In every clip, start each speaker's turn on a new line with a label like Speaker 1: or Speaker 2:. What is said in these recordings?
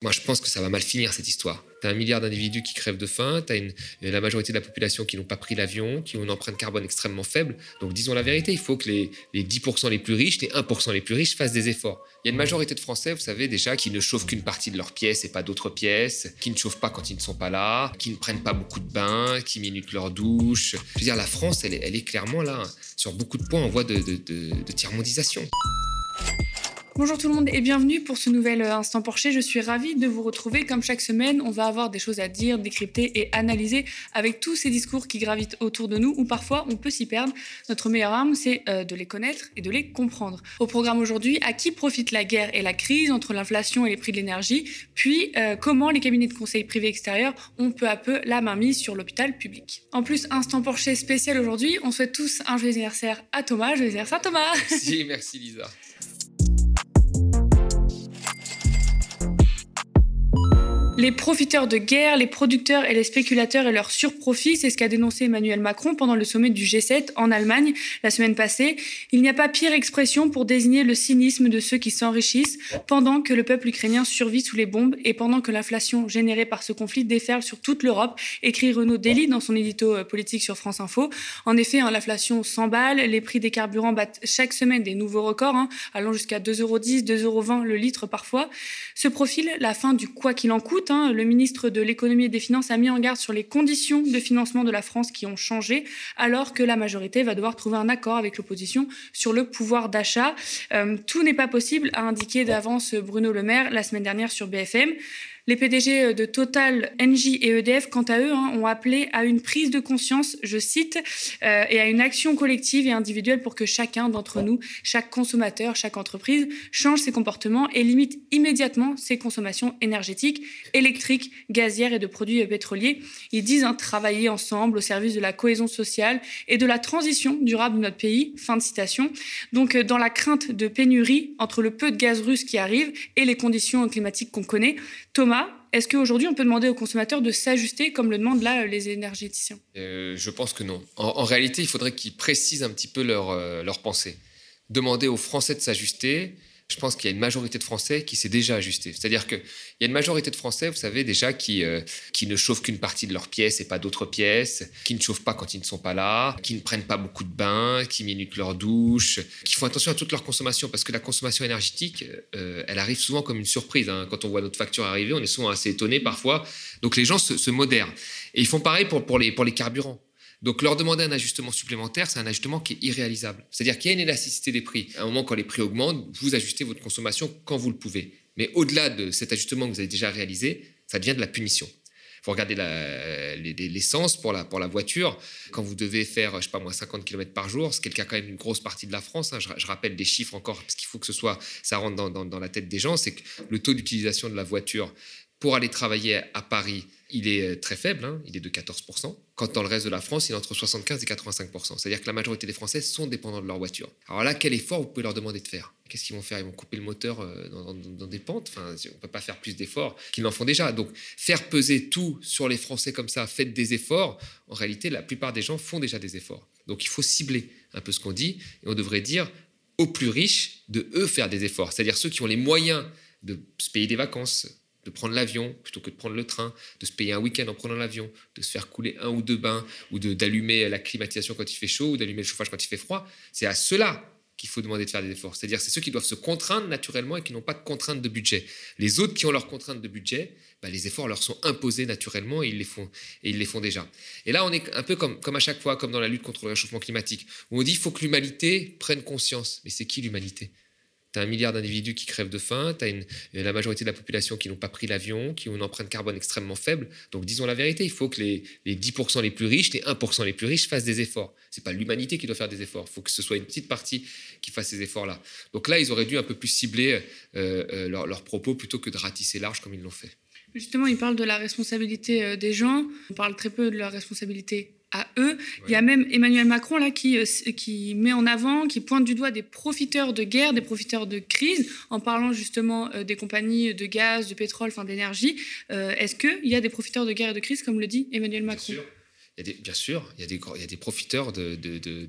Speaker 1: Moi, je pense que ça va mal finir cette histoire. Tu as un milliard d'individus qui crèvent de faim, tu as une, la majorité de la population qui n'ont pas pris l'avion, qui ont une empreinte carbone extrêmement faible. Donc disons la vérité, il faut que les, 10% les plus riches, les 1% les plus riches fassent des efforts. Il y a une majorité de Français, vous savez déjà, qui ne chauffent qu'une partie de leur pièce et pas d'autres pièces, qui ne chauffent pas quand ils ne sont pas là, qui ne prennent pas beaucoup de bains, qui minutent leur douche. Je veux dire, la France, elle est, clairement là, sur beaucoup de points en voie de, de, de tiers-mondisation.
Speaker 2: Bonjour tout le monde et bienvenue pour ce nouvel euh, Instant Porcher. Je suis ravie de vous retrouver. Comme chaque semaine, on va avoir des choses à dire, décrypter et analyser avec tous ces discours qui gravitent autour de nous ou parfois on peut s'y perdre. Notre meilleure arme, c'est euh, de les connaître et de les comprendre. Au programme aujourd'hui, à qui profite la guerre et la crise entre l'inflation et les prix de l'énergie, puis euh, comment les cabinets de conseil privés extérieurs ont peu à peu la main mise sur l'hôpital public? En plus, Instant Porcher spécial aujourd'hui, on souhaite tous un joyeux anniversaire à Thomas. Joyeux anniversaire Thomas
Speaker 1: Merci, merci Lisa.
Speaker 2: Les profiteurs de guerre, les producteurs et les spéculateurs et leurs surprofits, c'est ce qu'a dénoncé Emmanuel Macron pendant le sommet du G7 en Allemagne la semaine passée. Il n'y a pas pire expression pour désigner le cynisme de ceux qui s'enrichissent pendant que le peuple ukrainien survit sous les bombes et pendant que l'inflation générée par ce conflit déferle sur toute l'Europe, écrit Renaud Dely dans son édito euh, politique sur France Info. En effet, hein, l'inflation s'emballe, les prix des carburants battent chaque semaine des nouveaux records, hein, allant jusqu'à 2,10 euros, 2,20 euros le litre parfois. Ce profil, la fin du quoi qu'il en coûte, Le ministre de l'économie et des finances a mis en garde sur les conditions de financement de la France qui ont changé, alors que la majorité va devoir trouver un accord avec l'opposition sur le pouvoir d'achat. Euh, tout n'est pas possible, a indiqué d'avance Bruno Le Maire la semaine dernière sur BFM. Les PDG euh, de Total, Engie et EDF, quant à eux, hein, ont appelé à une prise de conscience, je cite, euh, et à une action collective et individuelle pour que chacun d'entre nous, chaque consommateur, chaque entreprise, change ses comportements et limite immédiatement ses consommations énergétiques, électriques, gazières et de produits pétroliers. Ils disent hein, travailler ensemble au service de la cohésion sociale et de la transition durable de notre pays. Fin de citation. Donc, euh, dans la crainte de pénurie entre le peu de gaz russe qui arrive et les conditions climatiques qu'on connaît, Thomas est-ce qu'aujourd'hui, on peut demander aux consommateurs de s'ajuster comme le demandent là les énergéticiens?
Speaker 1: Euh, Je pense que non. En, réalité, il faudrait qu'ils précisent un petit peu leur, euh, leur pensée. Demander aux Français de s'ajuster, je pense qu'il y a une majorité de Français qui s'est déjà ajusté. C'est-à-dire qu'il y a une majorité de Français, vous savez, déjà, qui, euh, qui ne chauffent qu'une partie de leur pièce et pas d'autres pièces, qui ne chauffent pas quand ils ne sont pas là, qui ne prennent pas beaucoup de bains, qui minutent leur douche, qui font attention à toute leur consommation, parce que la consommation énergétique, euh, elle arrive souvent comme une surprise. Hein. Quand on voit notre facture arriver, on est souvent assez étonné parfois. Donc les gens se, se modèrent. Et ils font pareil pour, pour, les, pour les carburants. Donc leur demander un ajustement supplémentaire, c'est un ajustement qui est irréalisable. C'est-à-dire qu'il y a une élasticité des prix. À un moment, quand les prix augmentent, vous ajustez votre consommation quand vous le pouvez. Mais au-delà de cet ajustement que vous avez déjà réalisé, ça devient de la punition. Vous regardez l'essence pour la, pour la voiture. Quand vous devez faire, je sais pas moi, 50 km par jour, ce qui est le cas quand même une grosse partie de la France. Hein. Je, rappelle des chiffres encore, parce qu'il faut que ce soit, ça rentre dans, dans la tête des gens, c'est que le taux d'utilisation de la voiture pour aller travailler à Paris, il est euh, très faible, hein, il est de 14%, quand dans le reste de la France, il est entre 75 et 85%. C'est-à-dire que la majorité des Français sont dépendants de leur voiture. Alors là, quel effort vous pouvez leur demander de faire? Qu'est-ce qu'ils vont faire? Ils vont couper le moteur euh, dans, des pentes? Enfin, On ne peut pas faire plus d'efforts qu'ils n'en font déjà. Donc, faire peser tout sur les Français comme ça, faites des efforts, en réalité, la plupart des gens font déjà des efforts. Donc, il faut cibler un peu ce qu'on dit, et on devrait dire aux plus riches de eux faire des efforts. C'est-à-dire ceux qui ont les moyens de se payer des vacances, de prendre l'avion plutôt que de prendre le train, de se payer un week-end en prenant l'avion, de se faire couler un ou deux bains, ou d'allumer la climatisation quand il fait chaud, ou d'allumer le chauffage quand il fait froid. C'est à ceux-là qu'il faut demander de faire des efforts. C'est-à-dire, c'est ceux qui doivent se contraindre naturellement et qui n'ont pas de contraintes de budget. Les autres qui ont leurs contraintes de budget, bah, les efforts leur sont imposés naturellement et ils les font, et ils les font déjà. Et là, on est un peu comme, comme à chaque fois, comme dans la lutte contre le réchauffement climatique, où on dit qu'il faut que l'humanité prenne conscience. Mais c'est qui l'humanité? Tu as un milliard d'individus qui crèvent de faim, tu as une, la majorité de la population qui n'ont pas pris l'avion, qui ont une empreinte carbone extrêmement faible. Donc disons la vérité, il faut que les, 10% les plus riches, les 1% les plus riches fassent des efforts. Ce n'est pas l'humanité qui doit faire des efforts, il faut que ce soit une petite partie qui fasse ces efforts-là. Donc là, ils auraient dû un peu plus cibler euh, euh, leurs propos plutôt que de ratisser large comme ils l'ont fait.
Speaker 2: Justement, ils parlent de la responsabilité euh, des gens, on parle très peu de leur responsabilité à eux. Il y a même Emmanuel Macron là qui, euh, qui met en avant, qui pointe du doigt des profiteurs de guerre, des profiteurs de crise, en parlant justement euh, des compagnies de gaz, de pétrole, enfin d'énergie. Euh, est-ce qu'il y a des profiteurs de guerre et de crise, comme le dit Emmanuel Macron?
Speaker 1: bien sûr. Il y a des, bien sûr, il y a des, il y a des profiteurs de, de, de,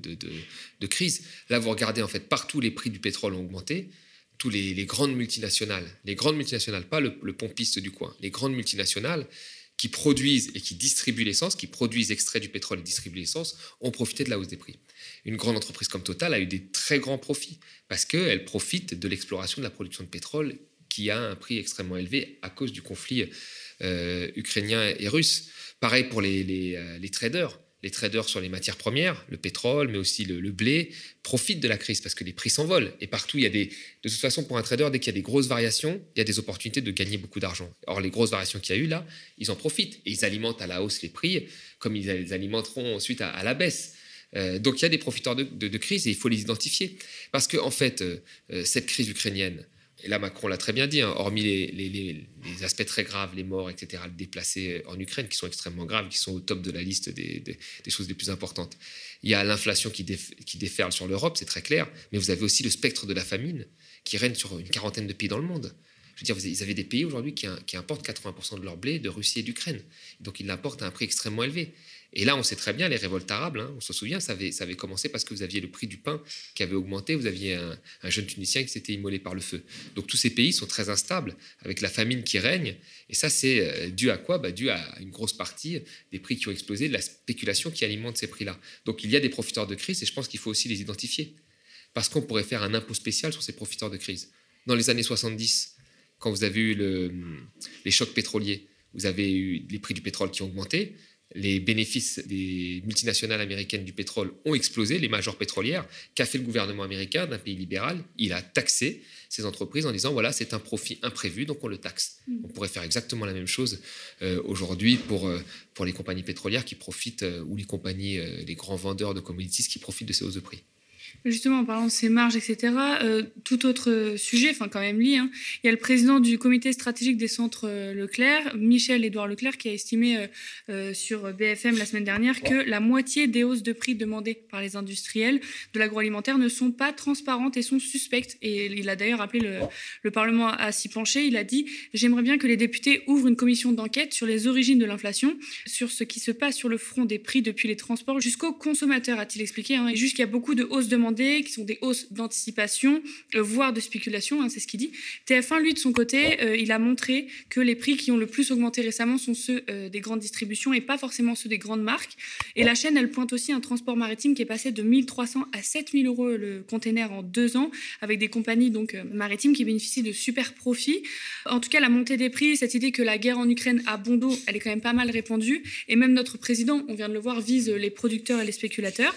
Speaker 1: de, crise. Là, vous regardez en fait partout les prix du pétrole ont augmenté tous les, grandes multinationales, les grandes multinationales, pas le, pompiste du coin, les grandes multinationales qui produisent et qui distribuent l'essence, qui produisent extrait du pétrole et distribuent l'essence, ont profité de la hausse des prix. Une grande entreprise comme Total a eu des très grands profits parce qu'elle profite de l'exploration de la production de pétrole qui a un prix extrêmement élevé à cause du conflit euh, ukrainien et russe. Pareil pour les, euh, les traders les traders sur les matières premières, le pétrole, mais aussi le, blé, profitent de la crise parce que les prix s'envolent. Et partout, il y a des. De toute façon, pour un trader, dès qu'il y a des grosses variations, il y a des opportunités de gagner beaucoup d'argent. Or, les grosses variations qu'il y a eu là, ils en profitent et ils alimentent à la hausse les prix, comme ils les alimenteront ensuite à, la baisse. Euh, donc, il y a des profiteurs de, crise et il faut les identifier. Parce qu'en en fait, euh, euh, cette crise ukrainienne, et là, Macron l'a très bien dit, hein, hormis les, aspects très graves, les morts, etc., déplacés en Ukraine, qui sont extrêmement graves, qui sont au top de la liste des, choses les plus importantes. Il y a l'inflation qui, qui, déferle sur l'Europe, c'est très clair, mais vous avez aussi le spectre de la famine qui règne sur une quarantaine de pays dans le monde. Je veux dire, vous avez des pays aujourd'hui qui, qui, importent 80% de leur blé de Russie et d'Ukraine. Donc ils l'importent à un prix extrêmement élevé. Et là, on sait très bien, les révoltes arabes, hein, on se souvient, ça avait, commencé parce que vous aviez le prix du pain qui avait augmenté, vous aviez un, jeune Tunisien qui s'était immolé par le feu. Donc tous ces pays sont très instables, avec la famine qui règne. Et ça, c'est euh, dû à quoi? Bah, Dû à une grosse partie des prix qui ont explosé, de la spéculation qui alimente ces prix-là. Donc il y a des profiteurs de crise et je pense qu'il faut aussi les identifier. Parce qu'on pourrait faire un impôt spécial sur ces profiteurs de crise. Dans les années 70, quand vous avez eu le, les chocs pétroliers, vous avez eu les prix du pétrole qui ont augmenté, les bénéfices des multinationales américaines du pétrole ont explosé, les majors pétrolières. Qu'a fait le gouvernement américain d'un pays libéral? Il a taxé ces entreprises en disant voilà, c'est un profit imprévu, donc on le taxe. Mm. On pourrait faire exactement la même chose euh, aujourd'hui pour, euh, pour les compagnies pétrolières qui profitent, euh, ou les compagnies, les grands vendeurs de commodities qui profitent de ces hausses de prix.
Speaker 2: Justement, en parlant de ces marges, etc., euh, tout autre sujet, enfin quand même lié, hein. il y a le président du comité stratégique des centres euh, Leclerc, Michel-Édouard Leclerc, qui a estimé euh, sur BFM la semaine dernière que la moitié des hausses de prix demandées par les industriels de l'agroalimentaire ne sont pas transparentes et sont suspectes. Et il a d'ailleurs appelé le, le, Parlement à s'y pencher. Il a dit « J'aimerais bien que les députés ouvrent une commission d'enquête sur les origines de l'inflation, sur ce qui se passe sur le front des prix depuis les transports jusqu'aux consommateurs », a-t-il expliqué. Hein. Et a beaucoup de hausses qui sont des hausses d'anticipation, euh, voire de spéculation, hein, c'est ce qu'il dit. TF1, lui, de son côté, euh, il a montré que les prix qui ont le plus augmenté récemment sont ceux euh, des grandes distributions et pas forcément ceux des grandes marques. Et la chaîne, elle pointe aussi un transport maritime qui est passé de 1300 à 7000 euros le container en deux ans, avec des compagnies donc maritimes qui bénéficient de super profits. En tout cas, la montée des prix, cette idée que la guerre en Ukraine a bon dos, elle est quand même pas mal répandue. Et même notre président, on vient de le voir, vise les producteurs et les spéculateurs.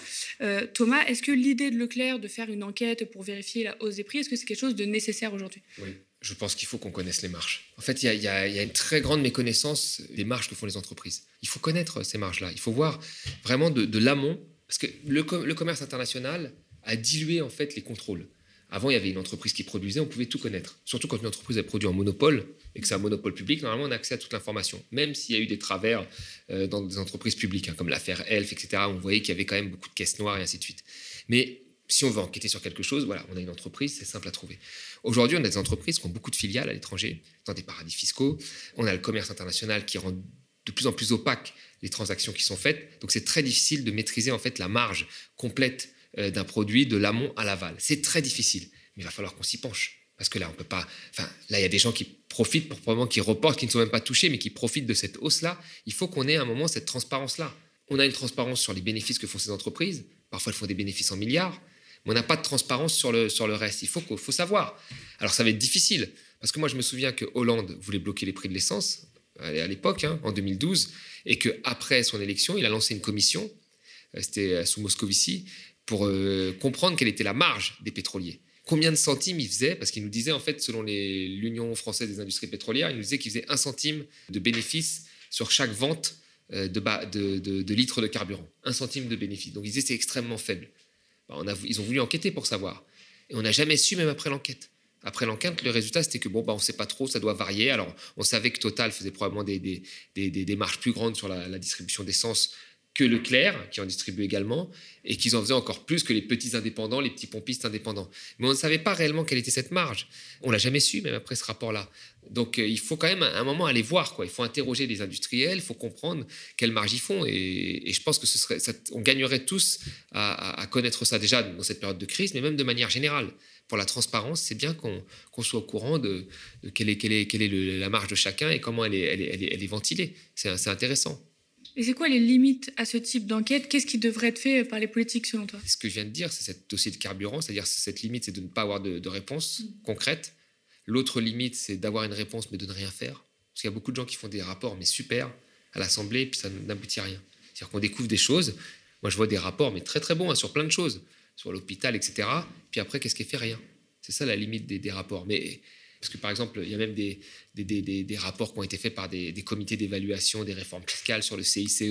Speaker 2: Thomas, est-ce que l'idée Leclerc de faire une enquête pour vérifier la hausse des prix Est-ce que c'est quelque chose de nécessaire aujourd'hui?
Speaker 1: Oui, je pense qu'il faut qu'on connaisse les marges. En fait, il y, a, une très grande méconnaissance des marges que font les entreprises. Il faut connaître ces marges-là. Il faut voir vraiment de, l'amont, parce que le, commerce international a dilué en fait les contrôles. Avant, il y avait une entreprise qui produisait, on pouvait tout connaître. Surtout quand une entreprise a produit en monopole et que c'est un monopole public, normalement, on a accès à toute l'information. Même s'il y a eu des travers euh, dans des entreprises publiques, hein, comme l'affaire Elf, etc., on voyait qu'il y avait quand même beaucoup de caisses noires et ainsi de suite. Mais si on veut enquêter sur quelque chose, voilà, on a une entreprise, c'est simple à trouver. Aujourd'hui, on a des entreprises qui ont beaucoup de filiales à l'étranger, dans des paradis fiscaux. On a le commerce international qui rend de plus en plus opaque les transactions qui sont faites. Donc, c'est très difficile de maîtriser en fait la marge complète euh, d'un produit de l'amont à l'aval. C'est très difficile, mais il va falloir qu'on s'y penche. Parce que là, on peut pas. Enfin, là, il y a des gens qui profitent, probablement qui reportent, qui ne sont même pas touchés, mais qui profitent de cette hausse-là. Il faut qu'on ait à un moment cette transparence-là. On a une transparence sur les bénéfices que font ces entreprises. Parfois, elles font des bénéfices en milliards on n'a pas de transparence sur le, sur le reste. Il faut, faut savoir. Alors ça va être difficile, parce que moi je me souviens que Hollande voulait bloquer les prix de l'essence à l'époque, hein, en 2012, et qu'après son élection, il a lancé une commission, euh, c'était euh, sous Moscovici, pour euh, comprendre quelle était la marge des pétroliers. Combien de centimes il faisait? Parce qu'il nous disait, en fait, selon l'Union française des industries pétrolières, il nous disait qu'il faisait un centime de bénéfice sur chaque vente de, de, litres de carburant. Un centime de bénéfice. Donc il disait c'est extrêmement faible. Bah, ils ont voulu enquêter pour savoir. Et on n'a jamais su, même après l'enquête. Après l'enquête, le résultat, c'était que bon, bah, on ne sait pas trop, ça doit varier. Alors, on savait que Total faisait probablement des, démarches plus grandes sur la, distribution d'essence que Leclerc, qui en distribuait également, et qu'ils en faisaient encore plus que les petits indépendants, les petits pompistes indépendants. Mais on ne savait pas réellement quelle était cette marge. On l'a jamais su, même après ce rapport-là. Donc euh, il faut quand même à un moment aller voir. Quoi. Il faut interroger les industriels, il faut comprendre quelle marge ils font. Et, je pense que ce serait, on gagnerait tous à, connaître ça déjà dans cette période de crise, mais même de manière générale. Pour la transparence, c'est bien qu'on soit au courant de, quelle est, la marge de chacun et comment elle est, elle est ventilée. C'est intéressant.
Speaker 2: Et c'est quoi les limites à ce type d'enquête? Qu'est-ce qui devrait être fait par les politiques selon toi?
Speaker 1: Ce que je viens de dire, c'est cette dossier de carburant, c'est-à-dire cette limite, c'est de ne pas avoir de, réponse mm. concrète. L'autre limite, c'est d'avoir une réponse mais de ne rien faire. Parce qu'il y a beaucoup de gens qui font des rapports, mais super, à l'Assemblée, puis ça n'aboutit à rien. C'est-à-dire qu'on découvre des choses. Moi, je vois des rapports, mais très très bons, hein, sur plein de choses, sur l'hôpital, etc. Puis après, qu'est-ce qui fait? Rien. C'est ça la limite des, des rapports. Mais parce que par exemple, il y a même des, rapports qui ont été faits par des, comités d'évaluation des réformes fiscales sur le CICE,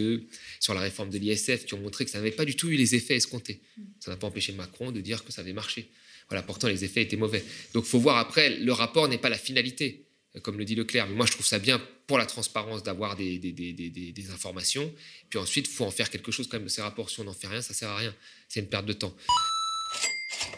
Speaker 1: sur la réforme de l'ISF, qui ont montré que ça n'avait pas du tout eu les effets escomptés. Ça n'a pas empêché Macron de dire que ça avait marché. Voilà, pourtant les effets étaient mauvais. Donc faut voir après, le rapport n'est pas la finalité, comme le dit Leclerc. Mais moi, je trouve ça bien pour la transparence d'avoir des, informations. Puis ensuite, faut en faire quelque chose quand même de ces rapports. Si on n'en fait rien, ça sert à rien. C'est une perte de temps.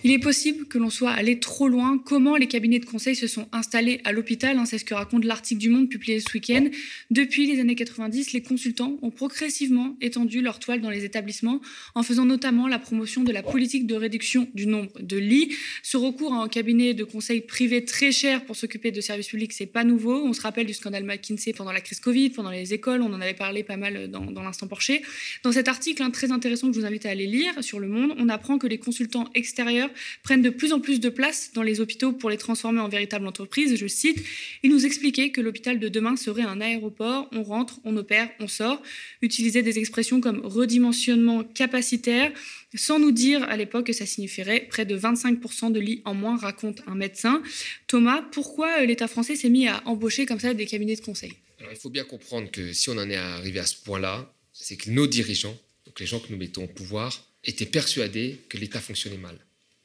Speaker 2: Il est possible que l'on soit allé trop loin. Comment les cabinets de conseil se sont installés à l'hôpital hein, C'est ce que raconte l'article du Monde publié ce week-end. Depuis les années 90, les consultants ont progressivement étendu leur toile dans les établissements, en faisant notamment la promotion de la politique de réduction du nombre de lits. Ce recours à un cabinet de conseil privé très cher pour s'occuper de services publics, c'est pas nouveau. On se rappelle du scandale McKinsey pendant la crise Covid, pendant les écoles. On en avait parlé pas mal dans, l'instant Porcher. Dans cet article hein, très intéressant que je vous invite à aller lire sur Le Monde, on apprend que les consultants extérieurs prennent de plus en plus de place dans les hôpitaux pour les transformer en véritables entreprises. Je cite, il nous expliquait que l'hôpital de demain serait un aéroport, on rentre, on opère, on sort, utiliser des expressions comme redimensionnement capacitaire, sans nous dire à l'époque que ça signifierait près de 25% de lits en moins, raconte un médecin. Thomas, pourquoi euh, l'État français s'est mis à embaucher comme ça des cabinets de conseil?
Speaker 1: Il faut bien comprendre que si on en est arrivé à ce point-là, c'est que nos dirigeants, donc les gens que nous mettons au pouvoir, étaient persuadés que l'État fonctionnait mal.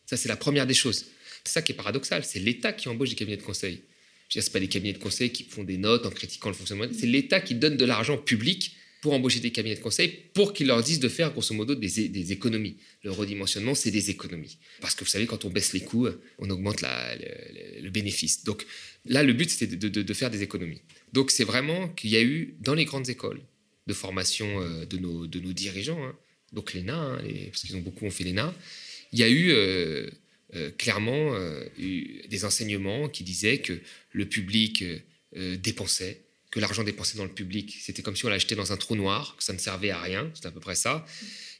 Speaker 1: Ça, c'est la première des choses. C'est ça qui est paradoxal. C'est l'État qui embauche des cabinets de conseil. Ce n'est pas des cabinets de conseil qui font des notes en critiquant le fonctionnement. C'est l'État qui donne de l'argent public pour embaucher des cabinets de conseil pour qu'ils leur disent de faire grosso modo des, économies. Le redimensionnement, c'est des économies. Parce que vous savez, quand on baisse les coûts, on augmente le, bénéfice. Donc là, le but, c'était de, faire des économies. Donc c'est vraiment qu'il y a eu dans les grandes écoles de formation euh, de nos, de nos dirigeants, hein, donc l'ENA, hein, parce qu'ils ont beaucoup ont fait l'ENA, il y a eu euh, euh, clairement euh, des enseignements qui disaient que le public dépensait, que l'argent dépensé dans le public, c'était comme si on l'achetait dans un trou noir, que ça ne servait à rien, c'est à peu près ça.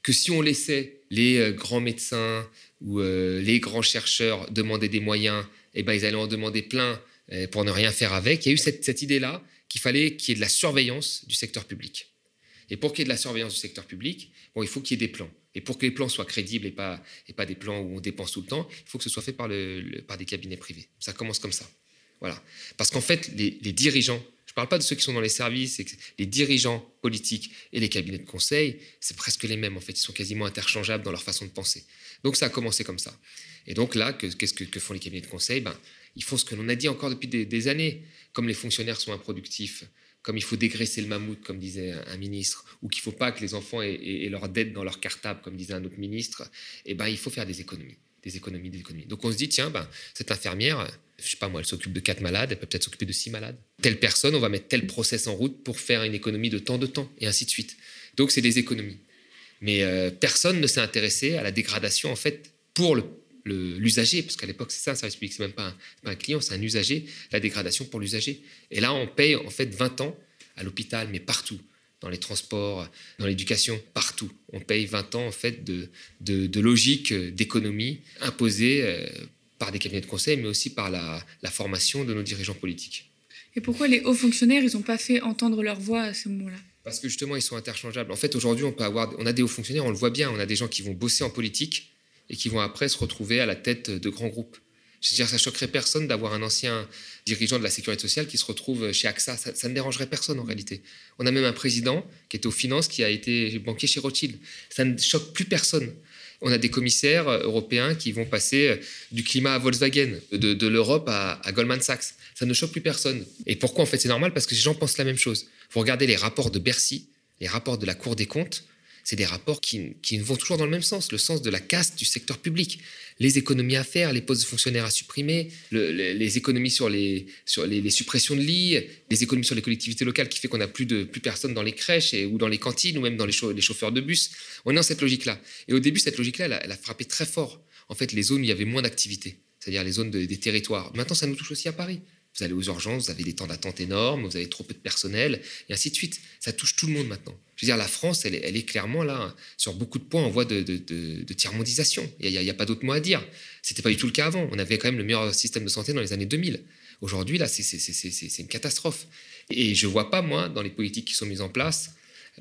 Speaker 1: Que si on laissait les grands médecins ou les grands chercheurs demander des moyens, eh ben, ils allaient en demander plein pour ne rien faire avec. Il y a eu cette, cette idée-là qu'il fallait qu'il y ait de la surveillance du secteur public. Et pour qu'il y ait de la surveillance du secteur public, bon, il faut qu'il y ait des plans. Et pour que les plans soient crédibles et pas, et pas des plans où on dépense tout le temps, il faut que ce soit fait par, le, par des cabinets privés. Ça commence comme ça. Voilà. Parce qu'en fait, les, dirigeants, je ne parle pas de ceux qui sont dans les services, les dirigeants politiques et les cabinets de conseil, c'est presque les mêmes en fait. Ils sont quasiment interchangeables dans leur façon de penser. Donc ça a commencé comme ça. Et donc là, qu'est-ce que, font les cabinets de conseil? Ben, Ils font ce que l'on a dit encore depuis des années. Comme les fonctionnaires sont improductifs, comme il faut dégraisser le mammouth, comme disait un ministre, ou qu'il ne faut pas que les enfants aient, leur dette dans leur cartable, comme disait un autre ministre, eh ben, il faut faire des économies, des économies, des économies. Donc on se dit, tiens, ben, cette infirmière, je sais pas moi, elle s'occupe de quatre malades, elle peut peut-être s'occuper de six malades. Telle personne, on va mettre tel process en route pour faire une économie de temps de temps, et ainsi de suite. Donc c'est des économies. Mais euh, personne ne s'est intéressé à la dégradation, en fait, pour le l'usager, parce qu'à l'époque, c'est ça un service public, c'est même pas un, client, c'est un usager, la dégradation pour l'usager. Et là, on paye en fait 20 ans à l'hôpital, mais partout, dans les transports, dans l'éducation, partout. On paye 20 ans en fait de, de, logique d'économie imposée euh, par des cabinets de conseil, mais aussi par la, la formation de nos dirigeants politiques.
Speaker 2: Et pourquoi les hauts fonctionnaires, ils n'ont pas fait entendre leur voix à ce moment-là?
Speaker 1: Parce que justement, ils sont interchangeables. En fait, aujourd'hui, on peut avoir, on a des hauts fonctionnaires, on le voit bien, on a des gens qui vont bosser en politique et qui vont après se retrouver à la tête de grands groupes. Je veux dire, ça choquerait personne d'avoir un ancien dirigeant de la sécurité sociale qui se retrouve chez AXA. Ça, ne dérangerait personne en réalité. On a même un président qui était aux finances qui a été banquier chez Rothschild. Ça ne choque plus personne. On a des commissaires européens qui vont passer du climat à Volkswagen, de, l'Europe à, à, Goldman Sachs. Ça ne choque plus personne. Et pourquoi en fait c'est normal? Parce que ces gens pensent la même chose. Vous regardez les rapports de Bercy, les rapports de la Cour des comptes, c'est des rapports qui, vont toujours dans le même sens, le sens de la caste du secteur public. Les économies à faire, les postes de fonctionnaires à supprimer, les, économies sur, les, sur les, suppressions de lits, les économies sur les collectivités locales qui fait qu'on n'a plus de plus personne dans les crèches ou dans les cantines ou même dans les, chauffeurs de bus. On est dans cette logique-là. Et au début, cette logique-là, elle, a frappé très fort. En fait, les zones où il y avait moins d'activité, c'est-à-dire les zones des territoires. Maintenant, ça nous touche aussi à Paris. Vous allez aux urgences, vous avez des temps d'attente énormes, vous avez trop peu de personnel, et ainsi de suite. Ça touche tout le monde maintenant. Je veux dire, la France, elle, est clairement là, sur beaucoup de points, en voie de, de, tiers-mondisation. Il n'y a, pas d'autre mot à dire. C'était pas du tout le cas avant. On avait quand même le meilleur système de santé dans les années 2000. Aujourd'hui, là, c'est une catastrophe. Et je ne vois pas, moi, dans les politiques qui sont mises en place,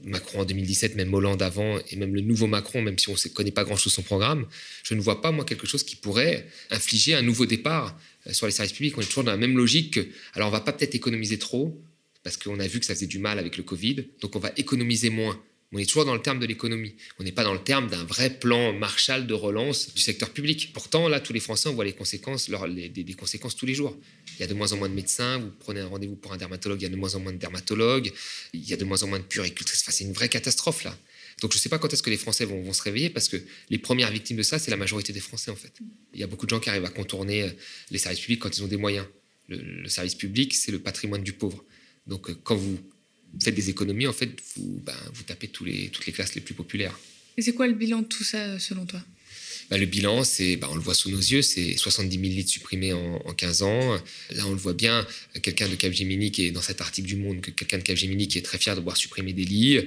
Speaker 1: Macron en 2017, même Hollande avant, et même le nouveau Macron, même si on ne connaît pas grand-chose son programme, je ne vois pas, moi, quelque chose qui pourrait infliger un nouveau départ sur les services publics. On est toujours dans la même logique que, alors on va pas peut-être économiser trop, parce qu'on a vu que ça faisait du mal avec le Covid, donc on va économiser moins. On est toujours dans le terme de l'économie. On n'est pas dans le terme d'un vrai plan Marshall de relance du secteur public. Pourtant, là, tous les Français, on voit les conséquences, des, conséquences tous les jours. Il y a de moins en moins de médecins. Vous prenez un rendez-vous pour un dermatologue, il y a de moins en moins de dermatologues. Il y a de moins en moins de puricultrices. C'est une vraie catastrophe, là. Donc, je ne sais pas quand est-ce que les Français vont, se réveiller, parce que les premières victimes de ça, c'est la majorité des Français, en fait. Il y a beaucoup de gens qui arrivent à contourner euh, les services publics quand ils ont des moyens. Le, le service public, c'est le patrimoine du pauvre. Donc, euh, quand vous faites des économies, en fait, vous, ben, vous tapez tous les, toutes les classes les plus populaires.
Speaker 2: Et c'est quoi le bilan de tout ça, selon toi?
Speaker 1: Ben, le bilan, c'est, ben, on le voit sous nos yeux, c'est 70 000 litres supprimés en, 15 ans. Là, on le voit bien, quelqu'un de Capgemini qui est dans cet article du Monde, quelqu'un de Capgemini qui est très fier de voir supprimer des lits.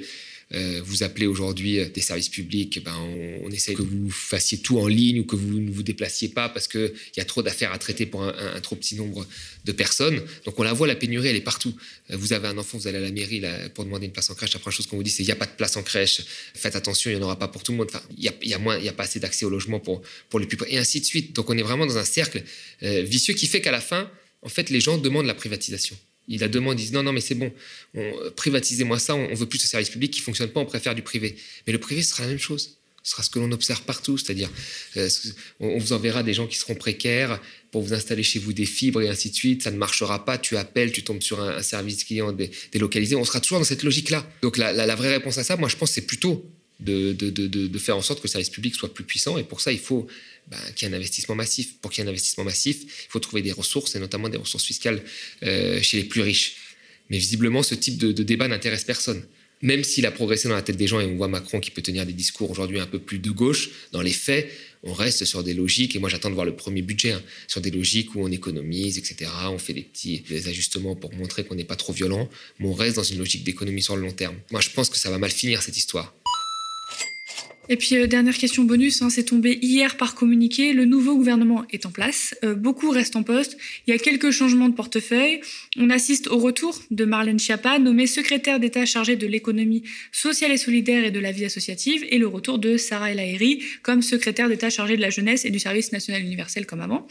Speaker 1: Euh, vous appelez aujourd'hui euh, des services publics, ben on, essaie que vous fassiez tout en ligne ou que vous ne vous déplaciez pas parce qu'il y a trop d'affaires à traiter pour un, trop petit nombre de personnes. Donc on la voit, la pénurie, elle est partout. Euh, vous avez un enfant, vous allez à la mairie pour demander une place en crèche. La première chose qu'on vous dit, c'est il n'y a pas de place en crèche. Faites attention, il n'y en aura pas pour tout le monde. Enfin, il y a, moins, il y a pas assez d'accès au logement pour, pour les plus Et ainsi de suite. Donc on est vraiment dans un cercle vicieux qui fait qu'à la fin, en fait, les gens demandent la privatisation. Il la demande, ils disent non, non, mais c'est bon, privatisez-moi ça, on, veut plus de service public qui ne fonctionne pas, on préfère du privé. Mais le privé, sera la même chose. Ce sera ce que l'on observe partout, c'est-à-dire euh, on vous enverra des gens qui seront précaires pour vous installer chez vous des fibres et ainsi de suite. Ça ne marchera pas, tu appelles, tu tombes sur un, service client délocalisé. On sera toujours dans cette logique-là. Donc la, la, vraie réponse à ça, moi je pense, c'est plutôt de, de, faire en sorte que le service public soit plus puissant. Et pour ça, il faut ben, qu'il y ait un investissement massif. Pour qu'il y ait un investissement massif, il faut trouver des ressources, et notamment des ressources fiscales euh, chez les plus riches. Mais visiblement, ce type de, débat n'intéresse personne. Même s'il a progressé dans la tête des gens, et on voit Macron qui peut tenir des discours aujourd'hui un peu plus de gauche, dans les faits, on reste sur des logiques, et moi j'attends de voir le premier budget, hein, sur des logiques où on économise, etc. On fait des petits ajustements pour montrer qu'on n'est pas trop violent, mais on reste dans une logique d'économie sur le long terme. Moi je pense que ça va mal finir cette histoire.
Speaker 2: Et puis, euh, dernière question bonus, hein, c'est tombé hier par communiqué. Le nouveau gouvernement est en place. Euh, beaucoup restent en poste. Il y a quelques changements de portefeuille. On assiste au retour de Marlène Schiappa, nommée secrétaire d'État chargée de l'économie sociale et solidaire et de la vie associative, et le retour de Sarah El comme secrétaire d'État chargée de la jeunesse et du service national universel comme avant.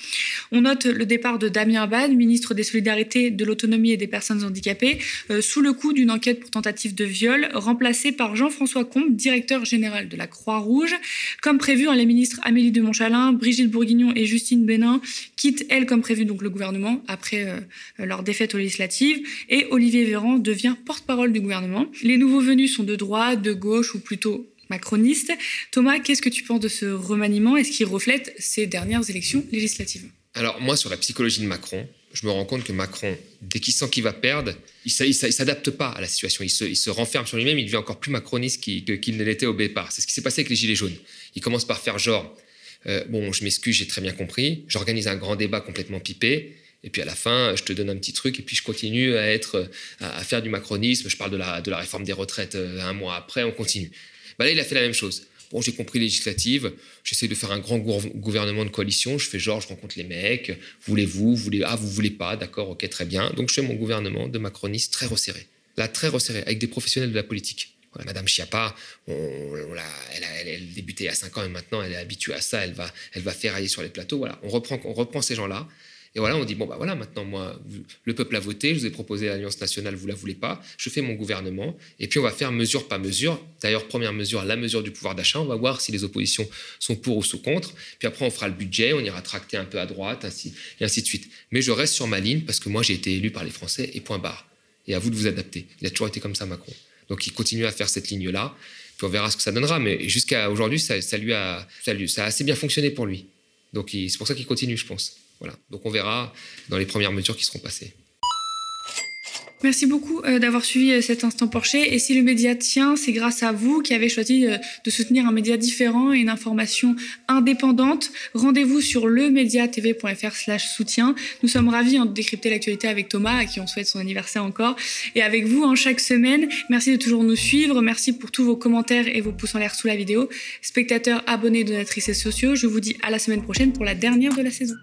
Speaker 2: On note le départ de Damien Abad, ministre des Solidarités, de l'Autonomie et des Personnes handicapées, euh, sous le coup d'une enquête pour tentative de viol, remplacé par Jean-François Combe, directeur général de la Croix-Rouge. Comme prévu, hein, les ministres Amélie de Montchalin, Brigitte Bourguignon et Justine Bénin quittent, elles, comme prévu, donc le gouvernement après euh, leur défaite aux législatives. Et Olivier Véran devient porte-parole du gouvernement. Les nouveaux venus sont de droite, de gauche ou plutôt macronistes. Thomas, qu'est-ce que tu penses de ce remaniement Est-ce qu'il reflète ces dernières élections législatives?
Speaker 1: Alors moi, sur la psychologie de Macron, je me rends compte que Macron, dès qu'il sent qu'il va perdre, il ne s'adapte pas à la situation. Il se, renferme sur lui-même, il devient encore plus macroniste qu'il ne l'était au départ. C'est ce qui s'est passé avec les Gilets jaunes. Il commence par faire genre, euh, bon, je m'excuse, j'ai très bien compris, j'organise un grand débat complètement pipé, et puis à la fin, je te donne un petit truc, et puis je continue à, être, à, faire du macronisme, je parle de la, de la réforme des retraites euh, un mois après, on continue. Bah là, il a fait la même chose. Bon, j'ai compris législative, j'essaie de faire un grand gouvernement de coalition, je fais genre, je rencontre les mecs, voulez-vous, voulez, ah, vous voulez pas, d'accord, ok, très bien. Donc je fais mon gouvernement de macroniste très resserré. Là, très resserré, avec des professionnels de la politique. Madame Chiappa, on, elle, a, elle, débuté il y a 5 ans et maintenant elle est habituée à ça, elle va, elle va ferrailler sur les plateaux. Voilà, on reprend, on reprend ces gens-là et voilà, on dit, bon, bah voilà, maintenant, moi, le peuple a voté, je vous ai proposé l'Alliance nationale, vous la voulez pas, je fais mon gouvernement, et puis on va faire mesure par mesure. D'ailleurs, première mesure, la mesure du pouvoir d'achat, on va voir si les oppositions sont pour ou sont contre, puis après, on fera le budget, on ira tracter un peu à droite, ainsi, et ainsi de suite. Mais je reste sur ma ligne parce que moi, j'ai été élu par les Français, et point barre. Et à vous de vous adapter. Il a toujours été comme ça, Macron. Donc, il continue à faire cette ligne-là Puis on verra ce que ça donnera. Mais jusqu'à aujourd'hui, ça, lui a, ça, ça a assez bien fonctionné pour lui. Donc c'est pour ça qu'il continue, je pense. Voilà. Donc on verra dans les premières mesures qui seront passées.
Speaker 2: Merci beaucoup euh, d'avoir suivi euh, cet instant Porcher. Et si le média tient, c'est grâce à vous qui avez choisi euh, de soutenir un média différent et une information indépendante. Rendez-vous sur lemediatv.fr slash soutien. Nous sommes ravis hein, de décrypter l'actualité avec Thomas, à qui on souhaite son anniversaire encore, et avec vous en chaque semaine. Merci de toujours nous suivre. Merci pour tous vos commentaires et vos pouces en l'air sous la vidéo. Spectateurs, abonnés, donatrices et sociaux, je vous dis à la semaine prochaine pour la dernière de la saison.